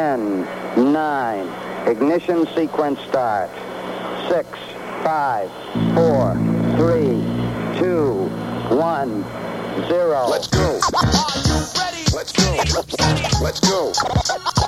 10, 9. Ignition sequence start. 6, 5, 4, 3, 2, 1, 0. Let's go. Let's go. Let's go.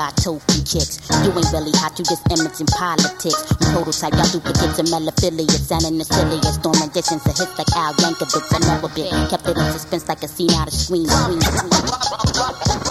Y'all token chicks. You ain't really hot, you just image in politics. We prototype, y'all duplicates and malaphiliates. Sounding the silliest, storming distance of hits like Al Yankovic. I know a bit. Kept it in suspense like a scene out of screen. screen, screen.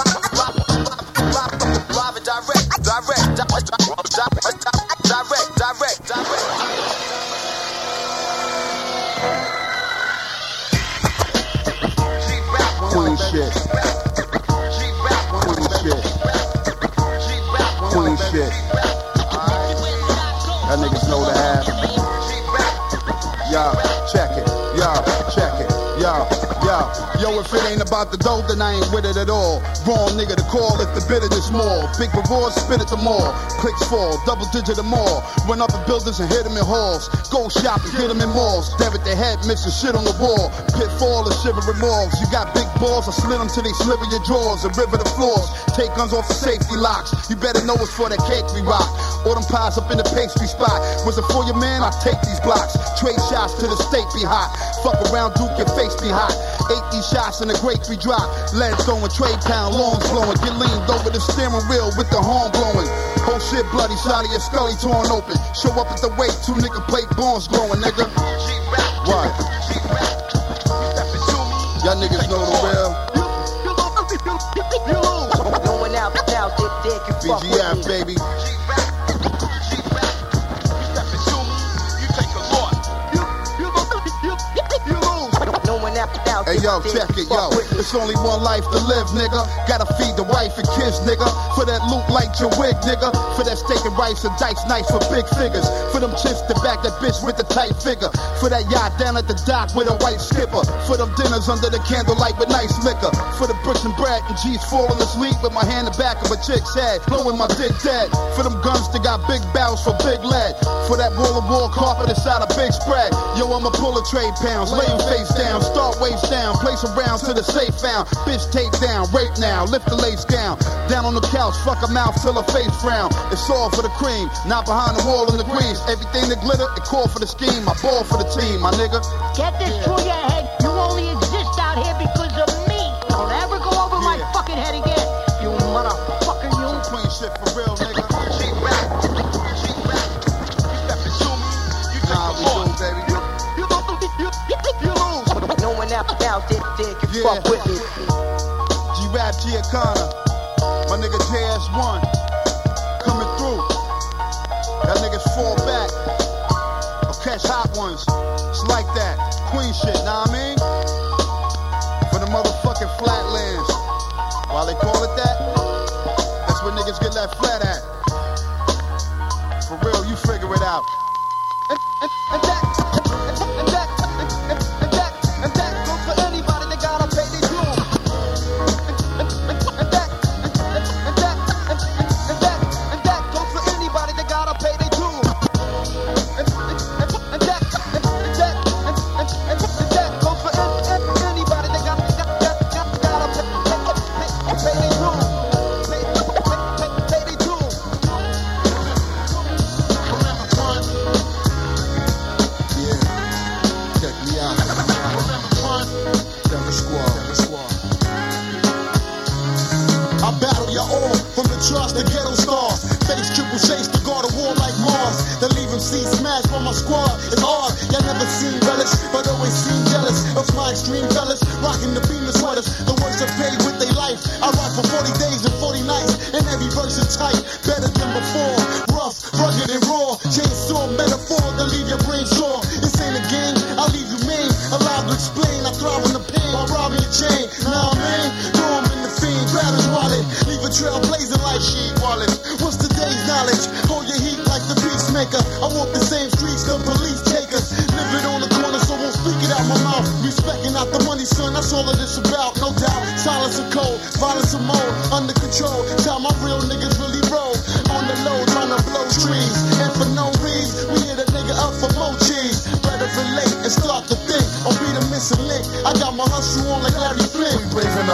About the dough, then I ain't with it at all. Wrong nigga to call if the bitterness more. Big reward, spin it to more. Clicks fall, double digit or more. Run up in buildings and hit them in halls. Go shopping, hit them in malls. Stare at their head, missing shit on the wall. Pitfall and shivering malls. You got big balls, I slit them till they sliver your drawers and river the floors. Take guns off the safety locks. You better know it's for that cake we rock. All them pies up in the pastry spot. Was it for your man? I take these blocks. Trade shots to the state be hot. Fuck around, Duke, your face be hot. 80 shots and the great we drop. Lead throwing, trade town, lawns blowing. Get leaned over the steering wheel with the horn blowing. Whole shit bloody, shot of your scully torn open. Show up at the weight, two nigga plate bones glowing, nigga. What? Y'all niggas know check it, yo. It's only one life to live, nigga. Gotta feed the wife and kids, nigga. For that loot like your wig, nigga. For that steak and rice and dice nice for big figures. For them chips to back that bitch with the tight figure. For that yacht down at the dock with a white skipper. For them dinners under the candlelight with nice liquor. For the bricks and bread and G's falling asleep with my hand in the back of a chick's head. Blowing my dick dead. For them guns that got big barrels for big lead. For that wall to wall carpet inside a big spread. Yo, I'ma pull a trade pounds, lay face down, start waist down, place around to the safe found. Bitch take down, rape now, lift the lace down. Down on the couch, fuck her mouth till her face frown. It's all for the cream, not behind the wall in the greens. Everything that glitter, it call for the scheme. I ball for the team, my nigga. Get this through your head. You only exist out here because of me. Don't ever go over my fucking head again. You motherfucker, you. Queen shit for real, nigga. G back. G back. You stepping to me. You just nah, we do, baby. No one out now, dick, dick, you Yeah. fuck with me. G-Rap Giancana. My nigga JS1.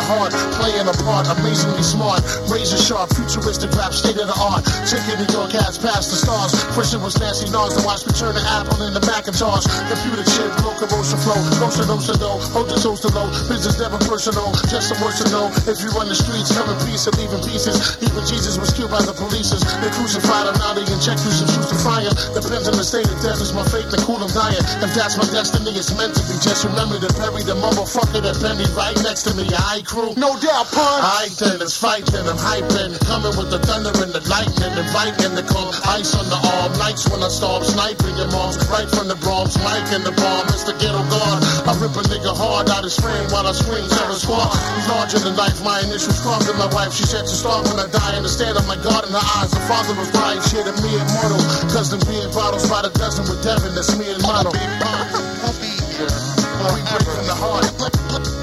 Heart, playing a part, amazingly smart, razor sharp, futuristic rap, state of the art. Taking New York ass past the stars. It was Nancy Nars, then watch me turn the apple into Macintosh. Computer chip, locomotion flow, motion, motion, no, hold the toes to low. Business never personal, just some words to know. If you run the streets, come in peace and leave in pieces. Even Jesus was killed by the police. They crucified him, now they inject you some shoes to fire. Depends on the state of death, is my fate to cool them dying. If that's my destiny, it's meant to be. Just remember to bury the motherfucker that penny right next to me. I crew. No doubt, pun. I then it's fighting, I'm hyping, coming with the thunder and the lightning, and biting the calm, ice on the arm, nights when I storm, sniping your moms, right from the Bronx, Mike in the bomb, the ghetto guard. I rip a nigga hard out his frame while I swing, terror squad. Larger than life, my initials carved in my wife. She said to starve when I die, understand of my God in her eyes. The father was right, shit of me immortal. Cousin being bottles by the dozen with Devin, that's me and Mono. We break from the heart,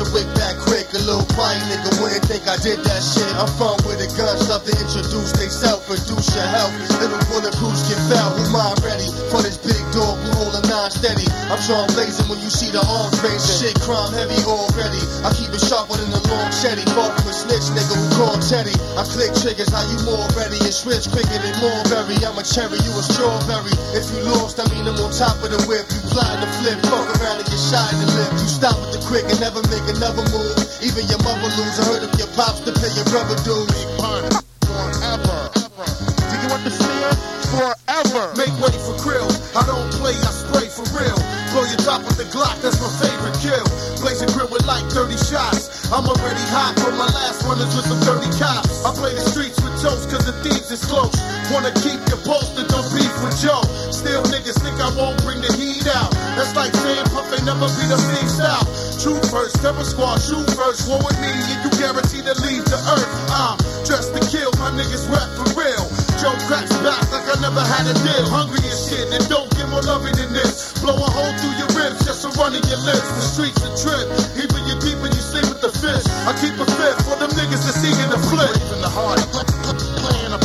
a wick back quick. A little pine nigga wouldn't think I did that shit. I'm from with the guns love to introduce they self, reduce your health. Little bulletproofs get foul, who mind ready for this big dog who hold a nine steady. I'm Sean blazing when you see the arms raising. Shit, crime heavy already. I keep it sharper than the long shetty. From a snitch nigga who called Teddy. I click triggers, how you more ready and switch quicker than Mulberry. I'm a cherry, you a strawberry. If you lost, I mean I'm on top of the whip. You fly the flip, fuck around and get shot in the lip. You stop with quick and never make another move. Even your mother lose. I heard of your pops to pay your brother dues. Forever. Do you understand? Forever. Make way for krill. I don't play, I spray for real. Blow your top with the Glock, that's my favorite kill. Blaze a grill with like 30 shots. I'm already hot, but my last one is with some 30 cops. I play the streets with toast, cause the thieves is close. Wanna keep your posted, don't beef with Joe. Still niggas think I won't bring the heat out. That's like saying Puff ain't never beat a beast out. Shoot first, terror squad, shoot first. War with me, and you guarantee to leave the earth. I'm dressed to kill, my niggas rap for real. Joe cracks back like I never had a deal. Hungry as shit, and don't get more loving than this. Blow a hole through your ribs just to run in your lips. The streets a trip, even you deep when you sleep with the fish. I keep a fifth for them niggas that see in the flip. in the heart, playing a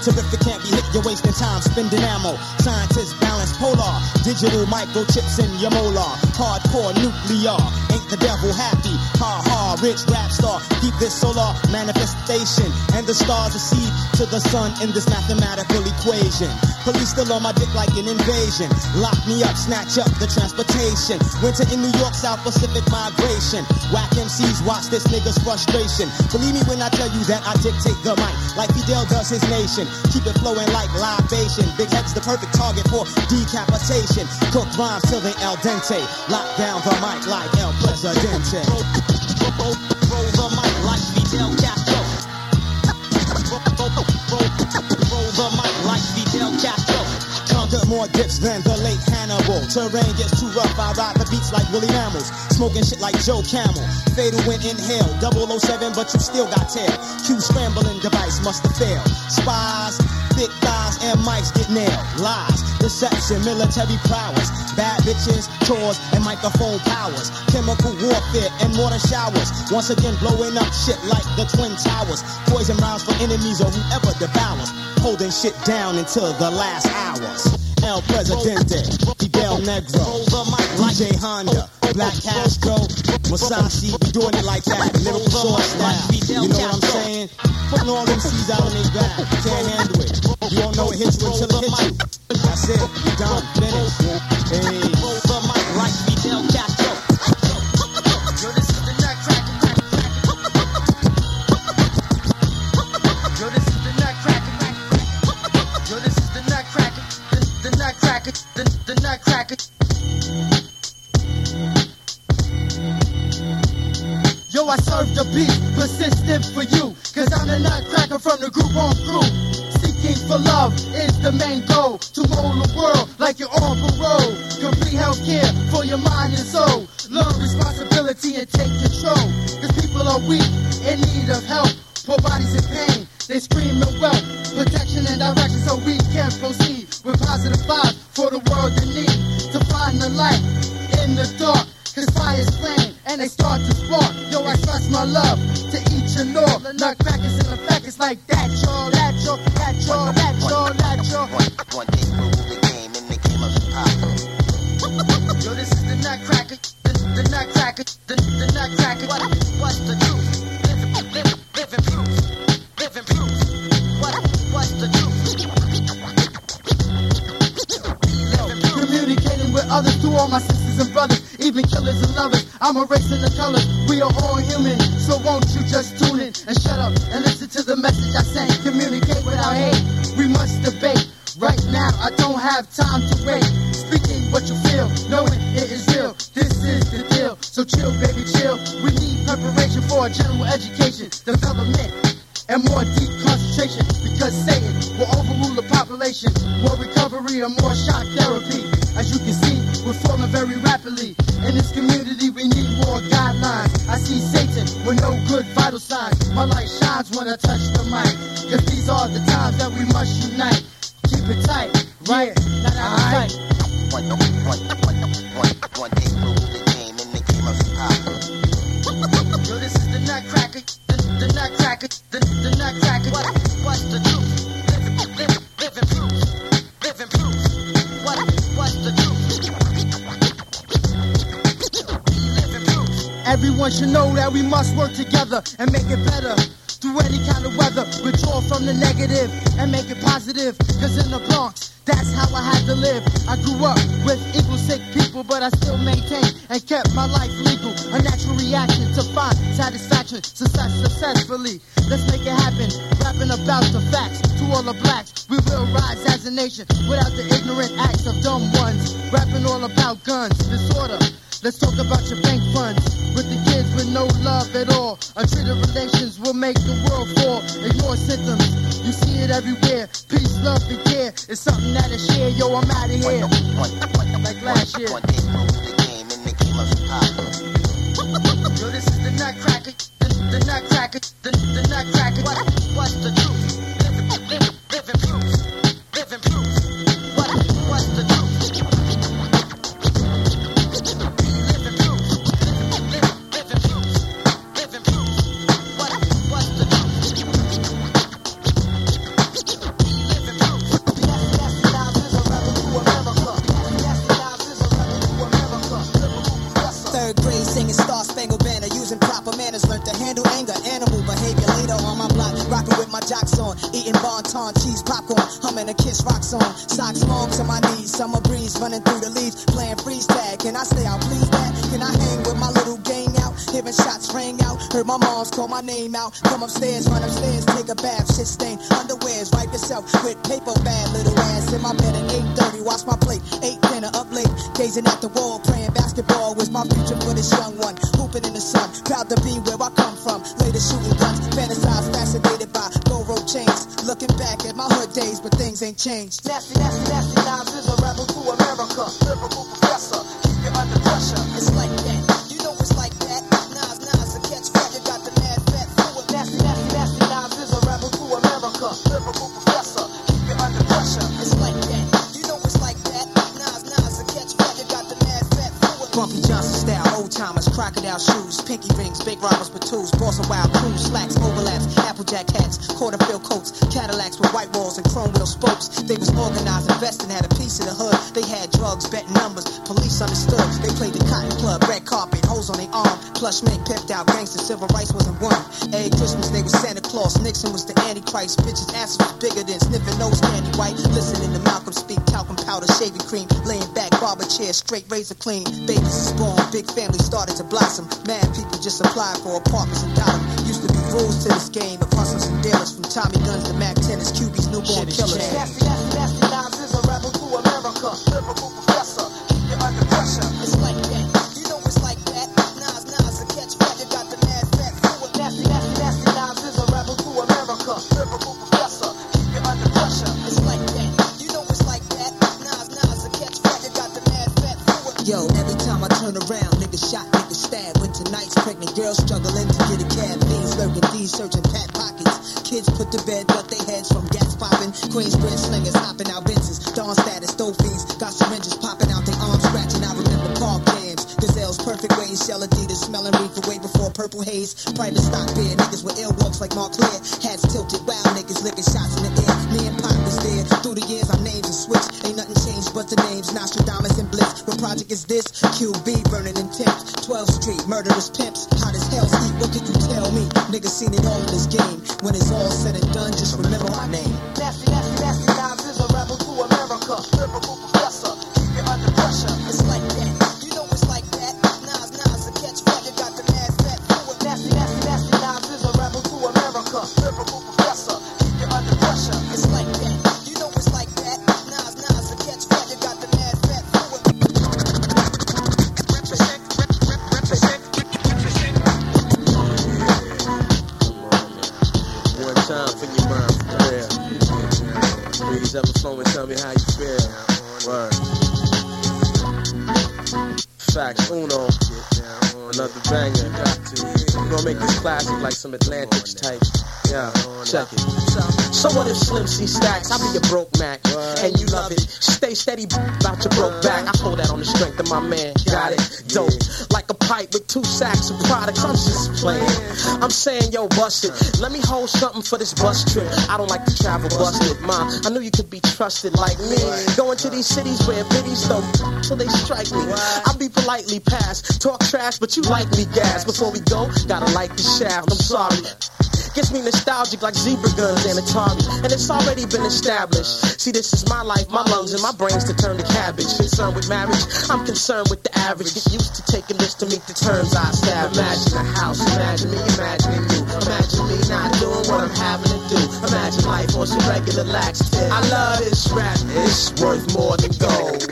Terrific can't be hit, you're wasting time spending ammo. Scientists balance polar, digital microchips in your molar. Hardcore nuclear, ain't the devil happy? Ha ha, rich rap star, keep this solar manifestation. And the stars receive to the sun in this mathematical equation. Police still on my dick like an invasion. Lock me up, snatch up the transportation. Winter in New York, South Pacific migration. Whack MCs, watch this nigga's frustration. Believe me when I tell you that I dictate the mic like Fidel does his nation. Keep it flowing like libation. Big head's the perfect target for decapitation. Cook rhymes till they al dente. Lock down the mic like El Presidente. Roll, roll the mic like Castro. Conquer more dips than the late Hannibal. Terrain gets too rough, I ride the beats like Willie Mammals. Smoking shit like Joe Camel. Fatal when inhale. 007, but you still got tail. Q scrambling device must have failed. Spies, thick thighs, and mics get nailed. Lies, deception, military prowess. Bad bitches, chores, and microphone powers. Chemical warfare and water showers. Once again, blowing up shit like the Twin Towers. Poison rounds for enemies or whoever devours. Holding shit down until the last hours. El Presidente, Fidel Negro, DJ Honda, Black Castro, Masashi, we doing it like that. Lyrical sword style. You know what I'm saying? Putting all them C's out on their back. Can't handle it. You don't know it hits you until it hits you. That's it. You done. Finished. Hey. Roll the mic like Fidel Castro. Beat, persistent for you. Cause I'm the nutcracker from the group on crew. Seeking for love is the main goal. To mold the world like you're on all. Nutcrackers and the fact like that, y'all, that, y'all, that, y'all, that, y'all, that, y'all. One day rule the game and the game of Yo, this is the nutcracker. The, the nutcracker. The, the nutcracker. What, what's the truth? Living, living, living proof. Living proof. What, what's the truth? Communicating with others to all my sisters and brothers, even killers and lovers. I'm erasing the colors. We are all human, so won't you just tune in and shut up and listen to the message I send. Communicate without hate. We must debate. Right now, I don't have time to wait. Speaking what you feel, knowing it is real. This is the deal. So chill, baby, chill. We need preparation for a general education, development, and more deep concentration. Because Satan will overrule the population. More recovery and more shock therapy. Good vital signs. My light shines when I touch the mic. Cause these are the times that we must unite. Keep it tight, right? Not out of sight. One, one, one, one, one, one day rule Everyone should know that we must work together and make it better. Through any kind of weather, withdraw from the negative and make it positive. Cause in the Bronx, that's how I had to live. I grew up with equal sick people, but I still maintained and kept my life legal. A natural reaction to find satisfaction, success successfully. Let's make it happen. Rapping about the facts to all the blacks. We will rise as a nation without the ignorant acts of dumb ones. Rapping all about guns, disorder. Let's talk about your bank funds. With the kids with no love at all. Untreated relations will make the world fall. Ignore symptoms. You see it everywhere. Peace, love, and care. It's something that is shared. Yo, I'm out of here. Like last year. Call my name out. Come upstairs, run upstairs, take a bath, shit stain, underwears, wipe yourself with paper bag, little ass in my bed at 8:30. Watch my plate, ate dinner up late, gazing at the wall, playing basketball was my future for this young one. Hooping in the sun, proud to be where I come from. Later shooting guns, fantasize, fascinated by gold rope chains. Looking back at my hood days, but things ain't changed. Nasty, nasty, nasty Nas is a rebel to America. Lyrical professor, keep you under pressure. It's like pinky rings, big robbers with tools, boss of wild crews, slacks, overlaps, applejack hats, quarter fill coats, Cadillacs with white walls and chrome wheel spokes. They was organized, investing, had a piece of the hood. They had drugs, betting numbers, police understood. They played the cotton club, red carpet, hoes on their arm, plush mink, pimped out gangsters, civil rights wasn't one. Every Christmas they was Santa Claus, Nixon was the Antichrist, bitches' asses was bigger than sniffing nose candy white. Listening to Malcolm speak, talcum powder, shaving cream, laying back, barber chair, straight razor clean. Babies is born, big family started to blossom. Mad people just applied for apartments and got 'em. Used to be rules to this game of hustlers and dealers, from Tommy guns to Mac 10s, QB's newborn killers. Nasty, nasty, nasty Nas is a rebel to America. Lyrical murderous like some Atlantic type. Yeah, check it. So what if Slim C stacks? I be a broke Mac, and you love it. Stay steady about your broke back. I hold that on the strength of my man. Got it? Dope. Like pipe with two sacks of products. I'm just playing. I'm saying, yo, bust it. Let me hold something for this bus trip. I don't like to travel busted, ma. I knew you could be trusted like me. Going to these cities where pities don't till they strike me. I'll be politely past. Talk trash, but you like me gas. Before we go, gotta light the shaft. I'm sorry. Gets me nostalgic like zebra guns and Atari. And it's already been established. See, this is my life, my lungs, and my brains to turn to cabbage. Concerned with marriage, I'm concerned with the average. Get used to taking this to meet the terms I established. Imagine a house, imagine me imagining you. Imagine me not doing what I'm having to do. Imagine life on some regular laxative. I love this rap, it's worth more than gold.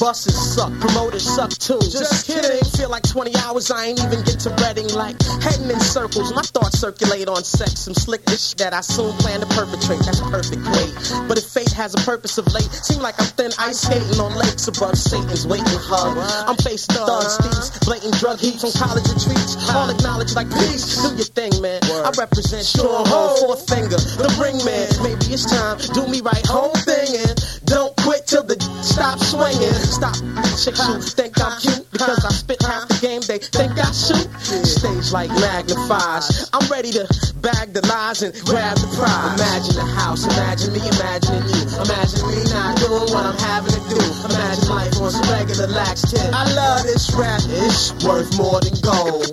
Buses suck, promoters suck too. Just kidding. Feel like 20 hours, I ain't even get to Reading. Like heading in circles, my thoughts circulate on sex. Some slick dish that I soon plan to perpetrate. That's a perfect, great. But if fate has a purpose of late, seem like I'm thin ice skating on lakes above Satan's waiting hug. I'm facing thugs, thieves, blatant drug heaps on college retreats. All acknowledge like peace. Do your thing, man. I represent Stronghold, fourth finger, the ring man. Maybe it's time, do me right, whole thing and don't quit till the stop swinging. Stop, chicks who think I'm cute because I spit half the game. They think I shoot. Stage like magnifies. I'm ready to bag the lies and grab the prize. Imagine the house, imagine me imagining you. Imagine me not doing what I'm having to do. Imagine life on some regular lax tip. I love this rap, it's worth more than gold.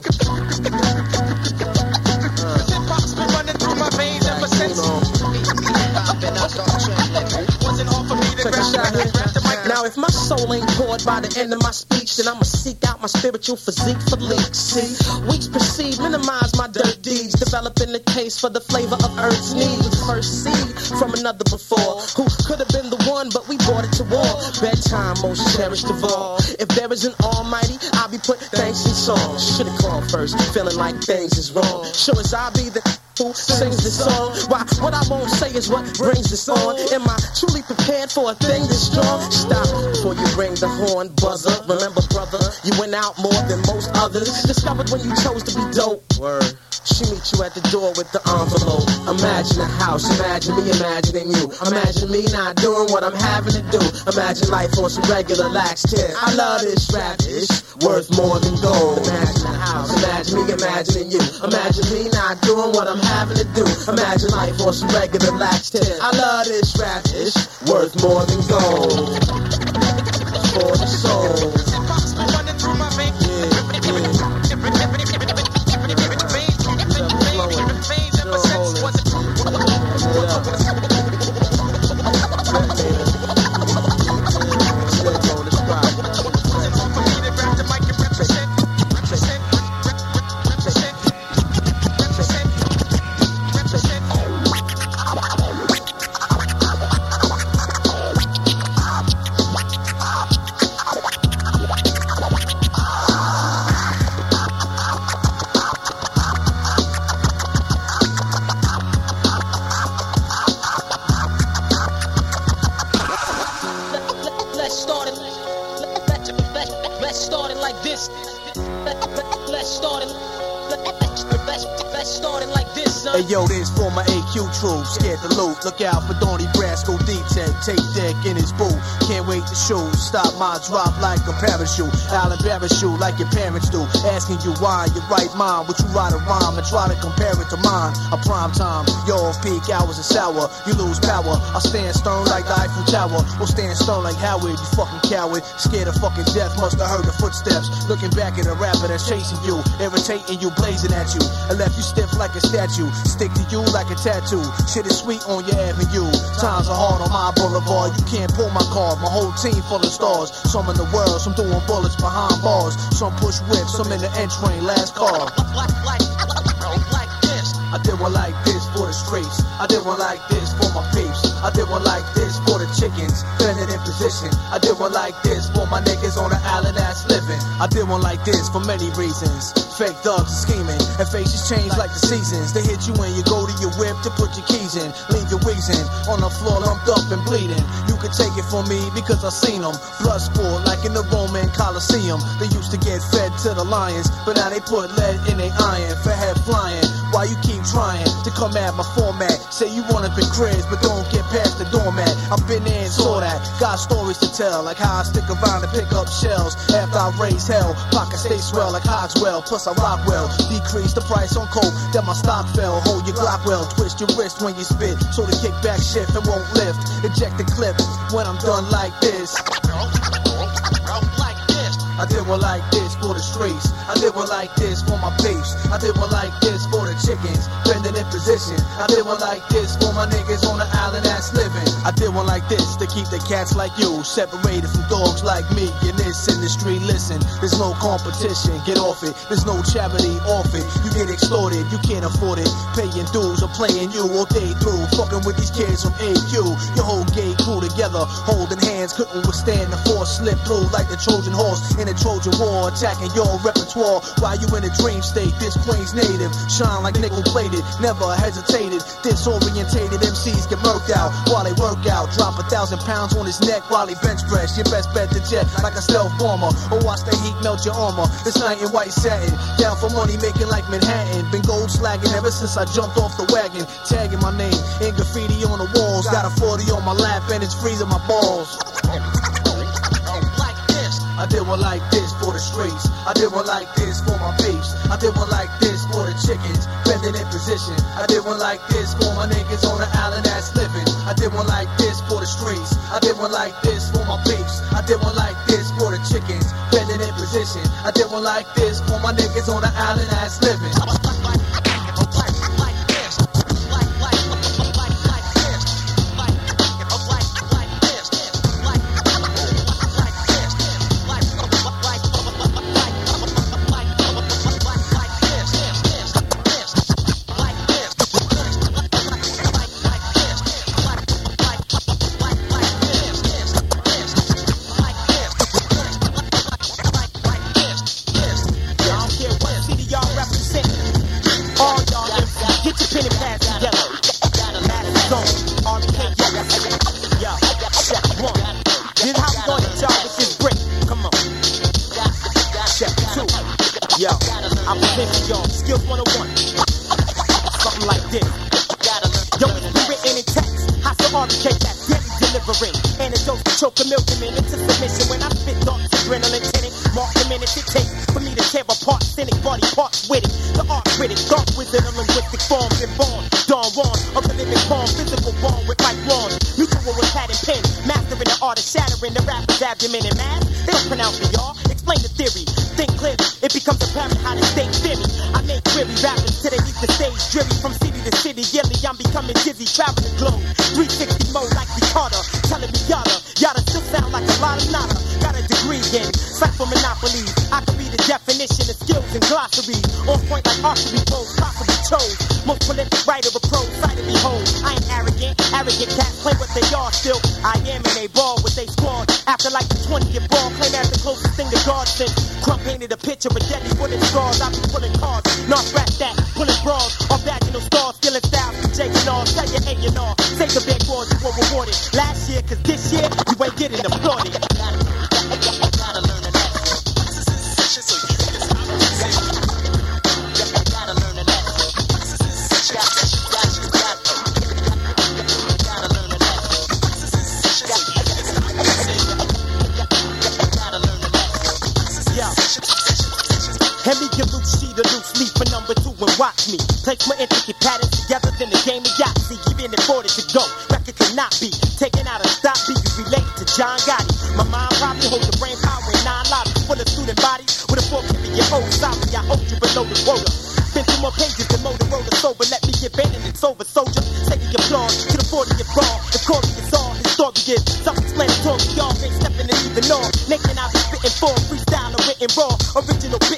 Hip hop's been running through my veins ever since. Wasn't hard for me to Take a grab here. If my soul ain't poured by the end of my speech, then I'ma seek out my spiritual physique for leaks. See, weeks proceed, minimize my dirt deeds, developing the case for the flavor of Earth's needs. First seed from another before, who could have been the one, but we brought it to war. Bedtime, most cherished of all. If there is an Almighty, I'll be put thanks in song. Should've called first, feeling like things is wrong. Sure as I be the sings the song. Why, what I won't say is what brings this on. Am I truly prepared for a thing this strong? Stop before you ring the horn buzzer. Remember, brother, you went out more than most others. Discovered when you chose to be dope. Word. She meet you at the door with the envelope. Imagine a house, imagine me imagining you. Imagine me not doing what I'm having to do. Imagine life on some regular lax tip. I love this rap, it's worth more than gold. Imagine a house, imagine me imagining you. Imagine me not doing what I'm having to do. Imagine life on some regular lax tip. I love this rap, it's worth more than gold. For the soul. Let's start it. Let, let's, start it like this. Hey yo, this for my AQ troops. Scared to loot. Look out for Donnie Brasco D-Tech. Take deck in his boot. Can't wait to shoot. Stop my drop like a parachute. Allen parachute like your parents do. Asking you why your right mind. Would you write a rhyme and try to compare it to mine? A prime time. Your peak hours are sour. You lose power. I stand stern like the Eiffel Tower. Or stand stern like Howard, you fucking coward. Scared of fucking death. Must have heard the footsteps. Looking back at a rapper that's chasing you. Irritating you, blazing at you. I left you stiff like a statue. Stick to you like a tattoo. Shit is sweet on your avenue. Times are hard on my boulevard. You can't pull my card. My whole team full of stars. Some in the world, some doing bullets behind bars. Some push whips, some in the N train, last car. I did one like this for the streets. I did one like this for my peeps. I did one like this for the chickens, bending in position. I did one like this for my niggas on the island that's living. I did one like this for many reasons. Fake thugs are scheming, and faces change like the seasons. They hit you when you go to your whip to put your keys in. Leave you wheezing on the floor, lumped up and bleeding. You can take it from me because I seen them. Blood sport like in the Roman Coliseum. They used to get fed to the lions, but now they put lead in their iron for head flying. Why you keep trying to come at my format? Say you wanna be cribs, but don't get past the doormat. I've been there and saw that. Got stories to tell, like how I stick around and pick up shells after I raise hell. pocket stay swell like Hogswell, plus I rock well. Decrease the price on coke, then my stock fell. Hold your Glock well, twist your wrist when you spit, so the kickback shift and won't lift. Eject the clip when I'm done like this. I did one like this for the streets. I did one like this for my peeps. I did one like this for chickens, bending in position. I did one like this for my niggas on the island that's living. I did one like this to keep the cats like you separated from dogs like me in this industry. Listen, there's no competition. Get off it. There's no charity off it. You get extorted. You can't afford it. Paying dues or playing you all day through. Fucking with these kids from AQ. Your whole gay crew together, holding hands, couldn't withstand the force. Slip through like the Trojan horse in a Trojan war, attacking your repertoire while you in a dream state. This Queen's native, shine like nickel plated, never hesitated. Disorientated MCs get murked out while they work out. Drop a thousand pounds on his neck while he bench press. Your best bet to jet like a stealth bomber, or watch the heat melt your armor. This night in white satin, down for money making like Manhattan. Been gold slagging ever since I jumped off the wagon, tagging my name in graffiti on the walls. Got a 40 on my lap and it's freezing my balls. I did one like this for the streets. I did one like this for my peeps. I did one like this chickens, bending in position. I did one like this for my niggas on the island that's living. I did one like this for the streets. I did one like this for my peeps. I did one like this for the chickens, bending in position. I did one like this for my niggas on the island that's living. 360 mode like Ricardo, telling me yada. Yada still sound like a lot of nada. Got a degree in cypher monopoly. I could be the definition of skills and glossary. On point like archery pose, possibly chose. Most prolific writer of prose, sight to behold. I ain't arrogant, arrogant cats play what they are still. I am and they ball with they. After like the 20th ball, claim as the closest thing to God since. Crump painted a picture of deadly bullet scars. I be pulling cards, not scratch that, pulling bras, or vaginal stars, skilling styles, and all, tell your A and R. Take the big boys, you were rewarded. Last year, cause this year, you ain't getting applauded. Let me give loose sheet a loose leaf for number two and watch me. Place my intricate patterns together, then the game of Yahtzee. Even if ordered to go, record cannot be taken out of stop beat You relate to John Gotti. My mind probably holds the brain power in nine lobbies full of student bodies with a fork in your old oh, sorry, I hold you below the quota. Been through more pages than Motorola sober. Let me get bent and it's over, soldier. Take your applause to the 40th ball. The Corey is all his story is self-explanatory. Y'all ain't stepping in either nor. Naked I be spitting for freestyle written raw. Original written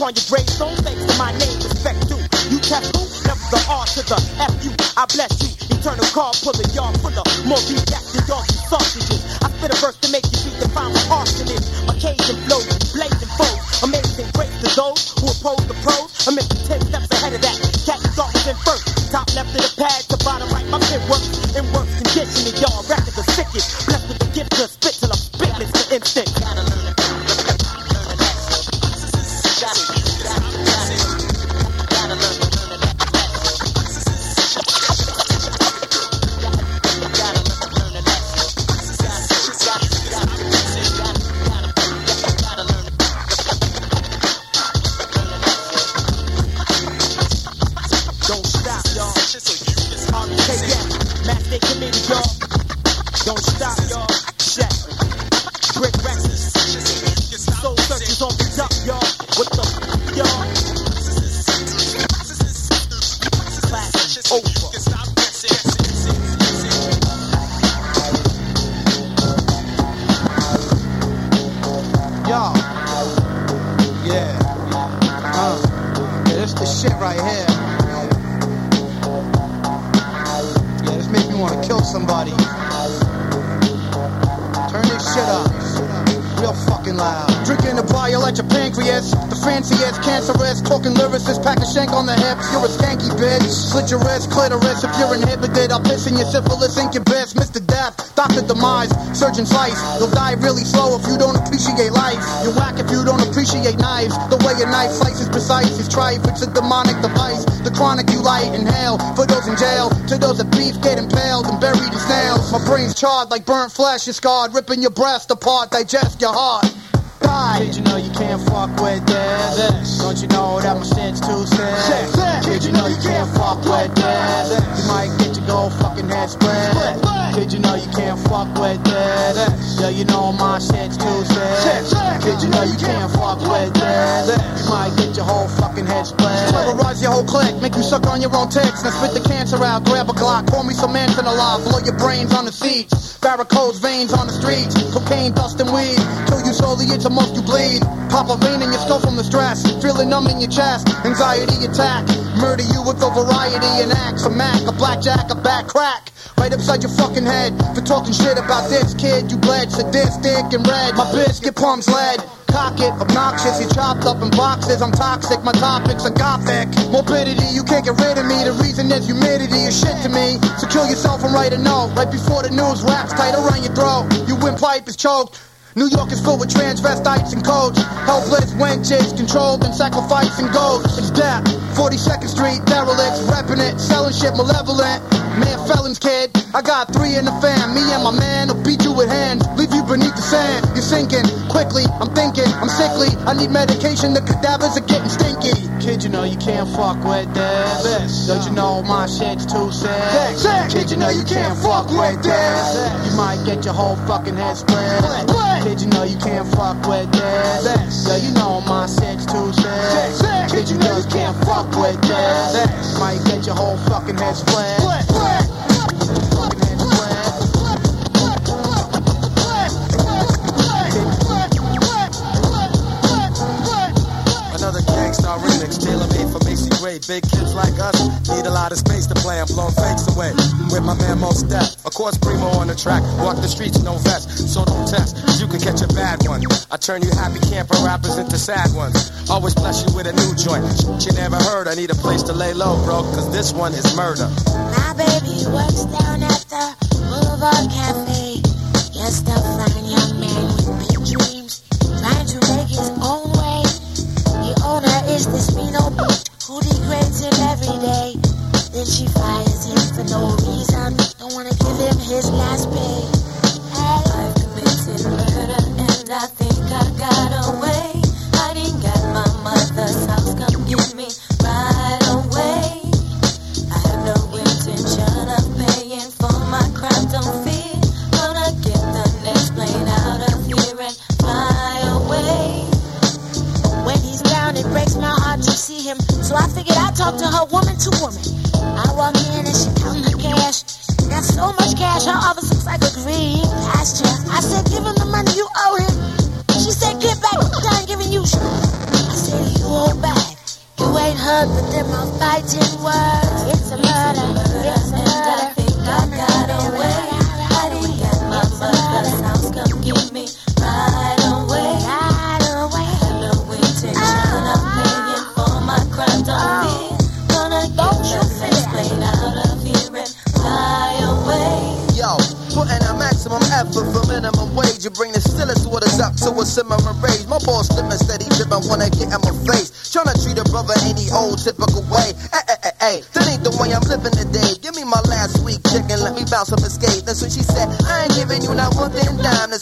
My upon your gravestone. To my name, respect due. You test who? Never the R to the F U. I bless you. Eternal call pulling y'all of more beef than doggy sausages. I spit a verse to make you beat the final arsonist. Occasion flows, blazing foes. Amazing grace to those clitoris. If you're inhibited, I'll piss in your syphilis, incubus. Mr. Death, Dr. Demise, Surgeon Slice. You'll die really slow if you don't appreciate life. You're whack if you don't appreciate knives. The way a knife slices precise is trife. It's a demonic device. The chronic you light in hell. For those in jail, to those that beef get impaled and buried in snails. My brain's charred like burnt flesh is scarred. Ripping your breast apart, digest your heart. Did you know you can't fuck with this? Don't you know that my shit's too sick? Did you know you can't fuck with this? You might get your gold fucking head split. Did you know you can't fuck with this? Yeah, you know my shit's too sick. Did you know you can't fuck with this? You might get your whole fucking head split. Terrorize your whole clique, make you suck on your own ticks. Now spit the cancer out, grab a Glock, pour me some Manson alive, blow your brains on the seats. Varicose veins on the streets, cocaine, dust, and weed. Kill you slowly, it's a most you bleed. Pop a vein in your skull from the stress, feeling numb in your chest. Anxiety attack, murder you with a variety and axe. A Mac, a blackjack, a back crack. Right upside your fucking head for talking shit about this kid. You bled sadistic and red. My biscuit palms lead. Cock it, obnoxious, you chopped up in boxes. I'm toxic, my topics are gothic. Morbidity, you can't get rid of me. The reason is humidity is shit to me. So kill yourself and write a note. Right before the news wraps tight around your throat. Your windpipe is choked. New York is filled with transvestites and codes. Helpless wenches, controlled and sacrificing gold. It's that 42nd Street derelicts, repping it, selling shit malevolent. Man, felons, kid. I got three in the fam. Me and my man will beat you with hands, leave you beneath the sand. You're sinking quickly. I'm thinking, I'm sickly. I need medication. The cadavers are getting stinky. Kid, you know you can't fuck with this. Don't you know my shit's too sick? Kid, you know you can't fuck with this. You might get your whole fucking head split. Kid, you know you can't fuck with this. Yeah, you know my shit's too sick. Kid, you know you can't fuck with this. Might get your whole fucking head split. Gray. Big kids like us need a lot of space to play. I'm blowing fakes away with my man Mos Def. Of course, Primo on the track. Walk the streets, no vest, so don't test. You can catch a bad one. I turn you happy camper rappers into sad ones. Always bless you with a new joint. You never heard. I need a place to lay low, bro, cause this one is murder. My baby works down at the Boulevard Cafe. Just a fine young man with big dreams, trying to make his own way. The owner is this Then she fires him for no reason. Don't wanna give him his last pay.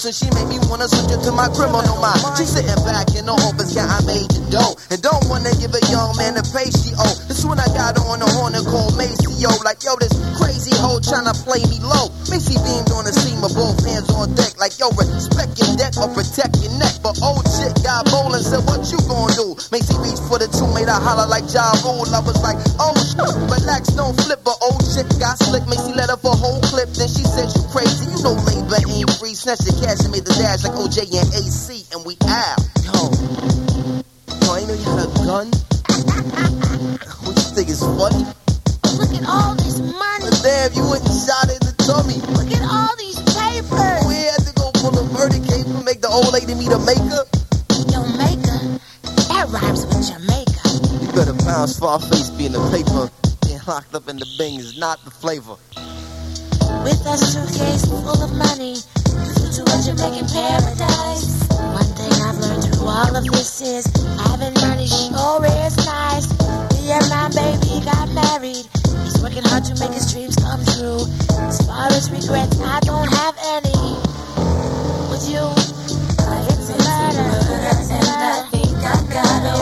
When she made me wanna it to my criminal mind. She sitting And we out. Yo. Yo, I ain't know you had a gun. what you think is funny? Look at all this money. Damn, you went and shot in the tummy. Look at all these papers. We had to go pull a murder case to make the old lady meet a maker. Jamaica. That rhymes with Jamaica. You better bounce far face being the paper. Being locked up in the bing is not the flavor. With a suitcase full of money, to a Jamaican paradise thing I've learned through all of this is I've been learning she always nice. Me and my baby got married. He's working hard to make his dreams come true. As far as regrets, I don't have any. With you, it's a matter. I think I got